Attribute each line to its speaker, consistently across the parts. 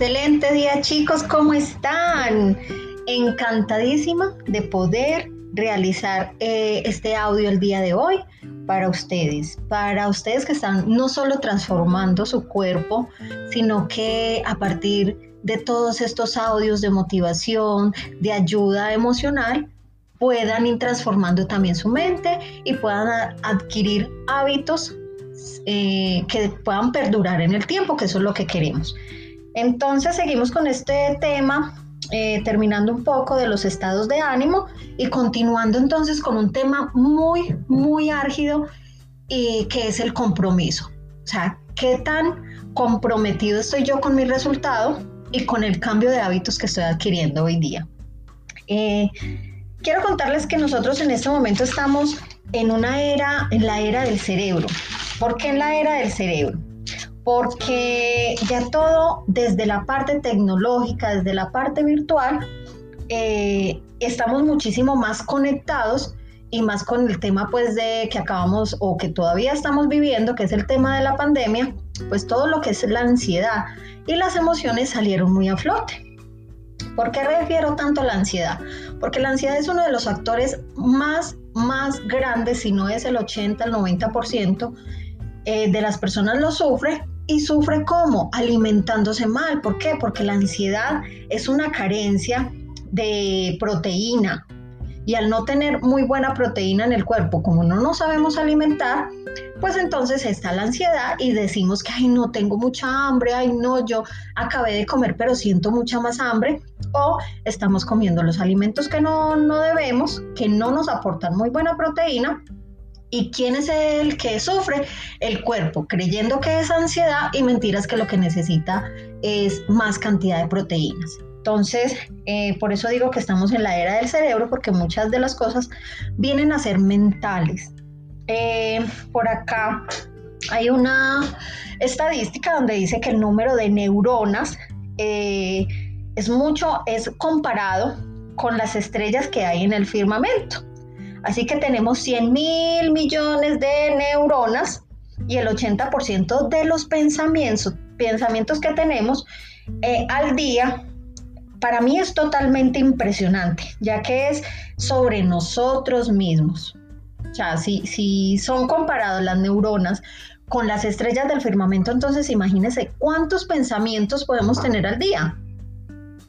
Speaker 1: Excelente día chicos, ¿cómo están? Encantadísima de poder realizar eh, este audio el día de hoy para ustedes, para ustedes que están no solo transformando su cuerpo, sino que a partir de todos estos audios de motivación, de ayuda emocional, puedan ir transformando también su mente y puedan adquirir hábitos eh, que puedan perdurar en el tiempo, que eso es lo que queremos. Entonces seguimos con este tema, eh, terminando un poco de los estados de ánimo y continuando entonces con un tema muy, muy álgido y que es el compromiso. O sea, qué tan comprometido estoy yo con mi resultado y con el cambio de hábitos que estoy adquiriendo hoy día. Eh, quiero contarles que nosotros en este momento estamos en una era, en la era del cerebro. ¿Por qué en la era del cerebro? Porque ya todo desde la parte tecnológica, desde la parte virtual, eh, estamos muchísimo más conectados y más con el tema pues de que acabamos o que todavía estamos viviendo, que es el tema de la pandemia, pues todo lo que es la ansiedad y las emociones salieron muy a flote. ¿Por qué refiero tanto a la ansiedad? Porque la ansiedad es uno de los factores más, más grandes, si no es el 80, el 90% eh, de las personas lo sufre y sufre cómo? Alimentándose mal. ¿Por qué? Porque la ansiedad es una carencia de proteína. Y al no tener muy buena proteína en el cuerpo, como no nos sabemos alimentar, pues entonces está la ansiedad y decimos que, ay, no tengo mucha hambre, ay, no, yo acabé de comer, pero siento mucha más hambre. O estamos comiendo los alimentos que no, no debemos, que no nos aportan muy buena proteína ¿Y quién es el que sufre? El cuerpo, creyendo que es ansiedad y mentiras que lo que necesita es más cantidad de proteínas. Entonces, eh, por eso digo que estamos en la era del cerebro, porque muchas de las cosas vienen a ser mentales. Eh, por acá hay una estadística donde dice que el número de neuronas eh, es mucho, es comparado con las estrellas que hay en el firmamento. Así que tenemos 100 mil millones de neuronas y el 80% de los pensamientos, pensamientos que tenemos eh, al día, para mí es totalmente impresionante, ya que es sobre nosotros mismos. O sea, si, si son comparados las neuronas con las estrellas del firmamento, entonces imagínense cuántos pensamientos podemos tener al día.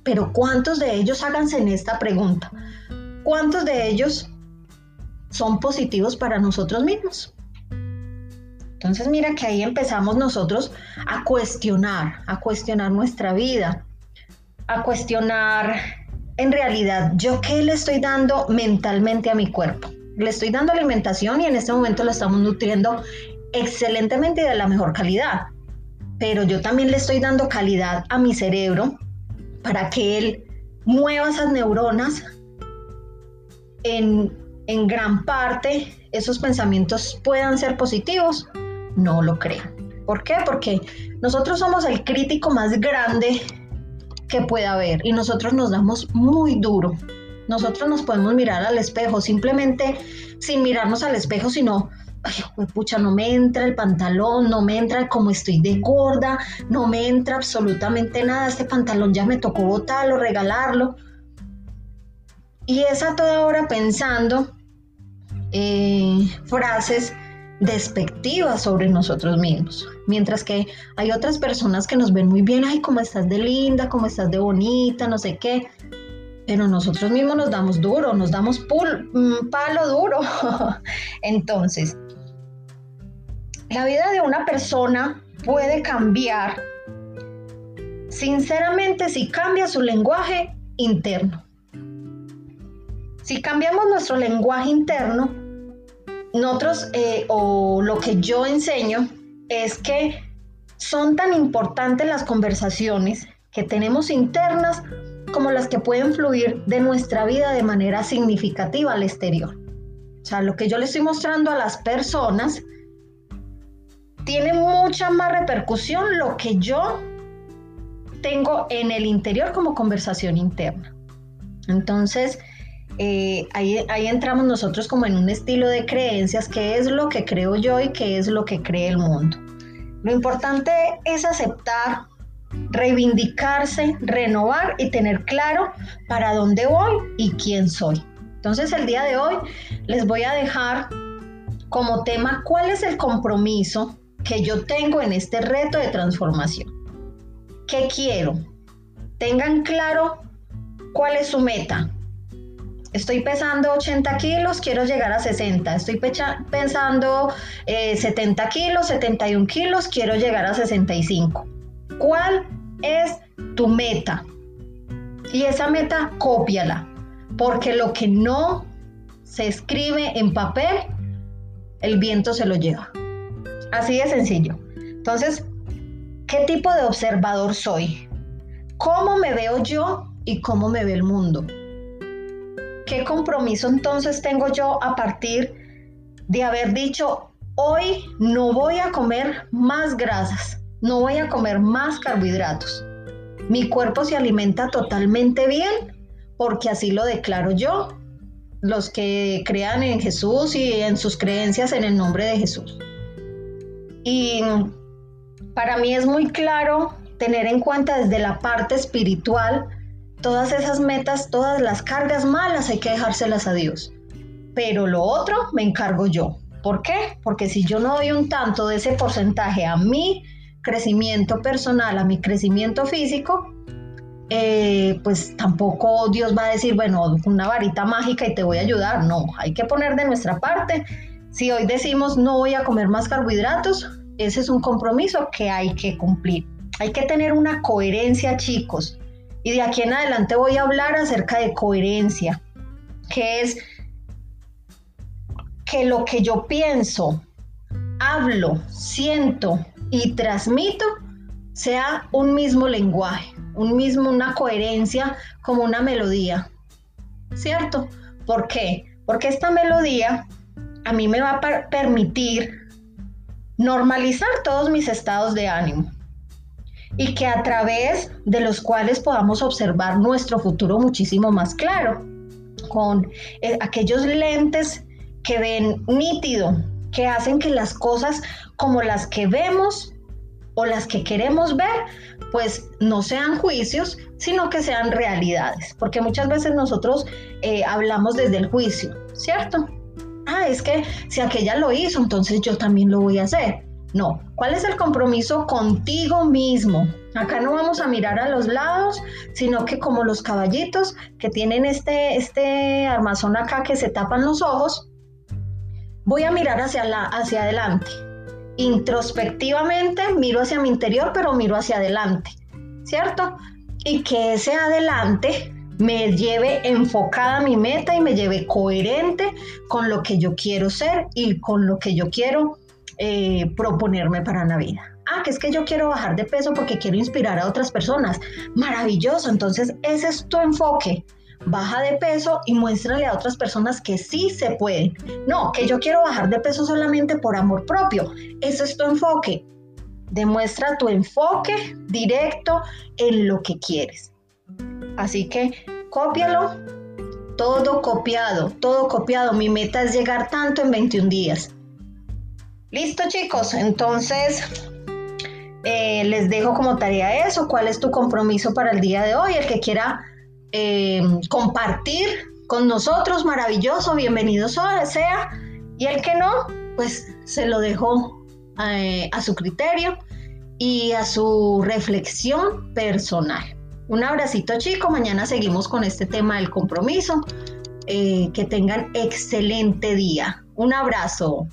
Speaker 1: Pero cuántos de ellos, háganse en esta pregunta, cuántos de ellos son positivos para nosotros mismos. Entonces mira que ahí empezamos nosotros a cuestionar, a cuestionar nuestra vida, a cuestionar en realidad yo qué le estoy dando mentalmente a mi cuerpo. Le estoy dando alimentación y en este momento lo estamos nutriendo excelentemente y de la mejor calidad. Pero yo también le estoy dando calidad a mi cerebro para que él mueva esas neuronas en en gran parte esos pensamientos puedan ser positivos, no lo creo. ¿Por qué? Porque nosotros somos el crítico más grande que pueda haber y nosotros nos damos muy duro. Nosotros nos podemos mirar al espejo simplemente sin mirarnos al espejo, sino, ay, pucha, no me entra el pantalón, no me entra como estoy de gorda, no me entra absolutamente nada, este pantalón ya me tocó botarlo, regalarlo. Y es a toda hora pensando eh, frases despectivas sobre nosotros mismos. Mientras que hay otras personas que nos ven muy bien, ay, cómo estás de linda, cómo estás de bonita, no sé qué. Pero nosotros mismos nos damos duro, nos damos mm, palo duro. Entonces, la vida de una persona puede cambiar sinceramente si cambia su lenguaje interno. Si cambiamos nuestro lenguaje interno, nosotros, eh, o lo que yo enseño, es que son tan importantes las conversaciones que tenemos internas como las que pueden fluir de nuestra vida de manera significativa al exterior. O sea, lo que yo le estoy mostrando a las personas tiene mucha más repercusión lo que yo tengo en el interior como conversación interna. Entonces, eh, ahí, ahí entramos nosotros como en un estilo de creencias, qué es lo que creo yo y qué es lo que cree el mundo. Lo importante es aceptar reivindicarse, renovar y tener claro para dónde voy y quién soy. Entonces el día de hoy les voy a dejar como tema cuál es el compromiso que yo tengo en este reto de transformación. ¿Qué quiero? Tengan claro cuál es su meta. Estoy pesando 80 kilos, quiero llegar a 60. Estoy pensando 70 eh, kilos, 71 kilos, quiero llegar a 65. ¿Cuál es tu meta? Y esa meta, cópiala, porque lo que no se escribe en papel, el viento se lo lleva. Así de sencillo. Entonces, ¿qué tipo de observador soy? ¿Cómo me veo yo y cómo me ve el mundo? ¿Qué compromiso entonces tengo yo a partir de haber dicho, hoy no voy a comer más grasas, no voy a comer más carbohidratos? Mi cuerpo se alimenta totalmente bien porque así lo declaro yo, los que crean en Jesús y en sus creencias en el nombre de Jesús. Y para mí es muy claro tener en cuenta desde la parte espiritual todas esas metas, todas las cargas malas hay que dejárselas a Dios. Pero lo otro me encargo yo. ¿Por qué? Porque si yo no doy un tanto de ese porcentaje a mi crecimiento personal, a mi crecimiento físico, eh, pues tampoco Dios va a decir, bueno, una varita mágica y te voy a ayudar. No, hay que poner de nuestra parte. Si hoy decimos no voy a comer más carbohidratos, ese es un compromiso que hay que cumplir. Hay que tener una coherencia, chicos. Y de aquí en adelante voy a hablar acerca de coherencia, que es que lo que yo pienso, hablo, siento y transmito sea un mismo lenguaje, un mismo, una coherencia como una melodía. ¿Cierto? ¿Por qué? Porque esta melodía a mí me va a permitir normalizar todos mis estados de ánimo y que a través de los cuales podamos observar nuestro futuro muchísimo más claro, con eh, aquellos lentes que ven nítido, que hacen que las cosas como las que vemos o las que queremos ver, pues no sean juicios, sino que sean realidades, porque muchas veces nosotros eh, hablamos desde el juicio, ¿cierto? Ah, es que si aquella lo hizo, entonces yo también lo voy a hacer. No, ¿cuál es el compromiso contigo mismo? Acá no vamos a mirar a los lados, sino que como los caballitos que tienen este, este armazón acá que se tapan los ojos, voy a mirar hacia, la, hacia adelante. Introspectivamente miro hacia mi interior, pero miro hacia adelante, ¿cierto? Y que ese adelante me lleve enfocada a mi meta y me lleve coherente con lo que yo quiero ser y con lo que yo quiero eh, proponerme para la vida. Ah, que es que yo quiero bajar de peso porque quiero inspirar a otras personas. Maravilloso, entonces ese es tu enfoque. Baja de peso y muéstrale a otras personas que sí se puede. No, que yo quiero bajar de peso solamente por amor propio. Ese es tu enfoque. Demuestra tu enfoque directo en lo que quieres. Así que cópialo. Todo copiado, todo copiado. Mi meta es llegar tanto en 21 días. Listo chicos, entonces eh, les dejo como tarea eso, cuál es tu compromiso para el día de hoy, el que quiera eh, compartir con nosotros, maravilloso, bienvenido sea, y el que no, pues se lo dejo eh, a su criterio y a su reflexión personal. Un abracito chico, mañana seguimos con este tema del compromiso. que tengan excelente día. Un abrazo.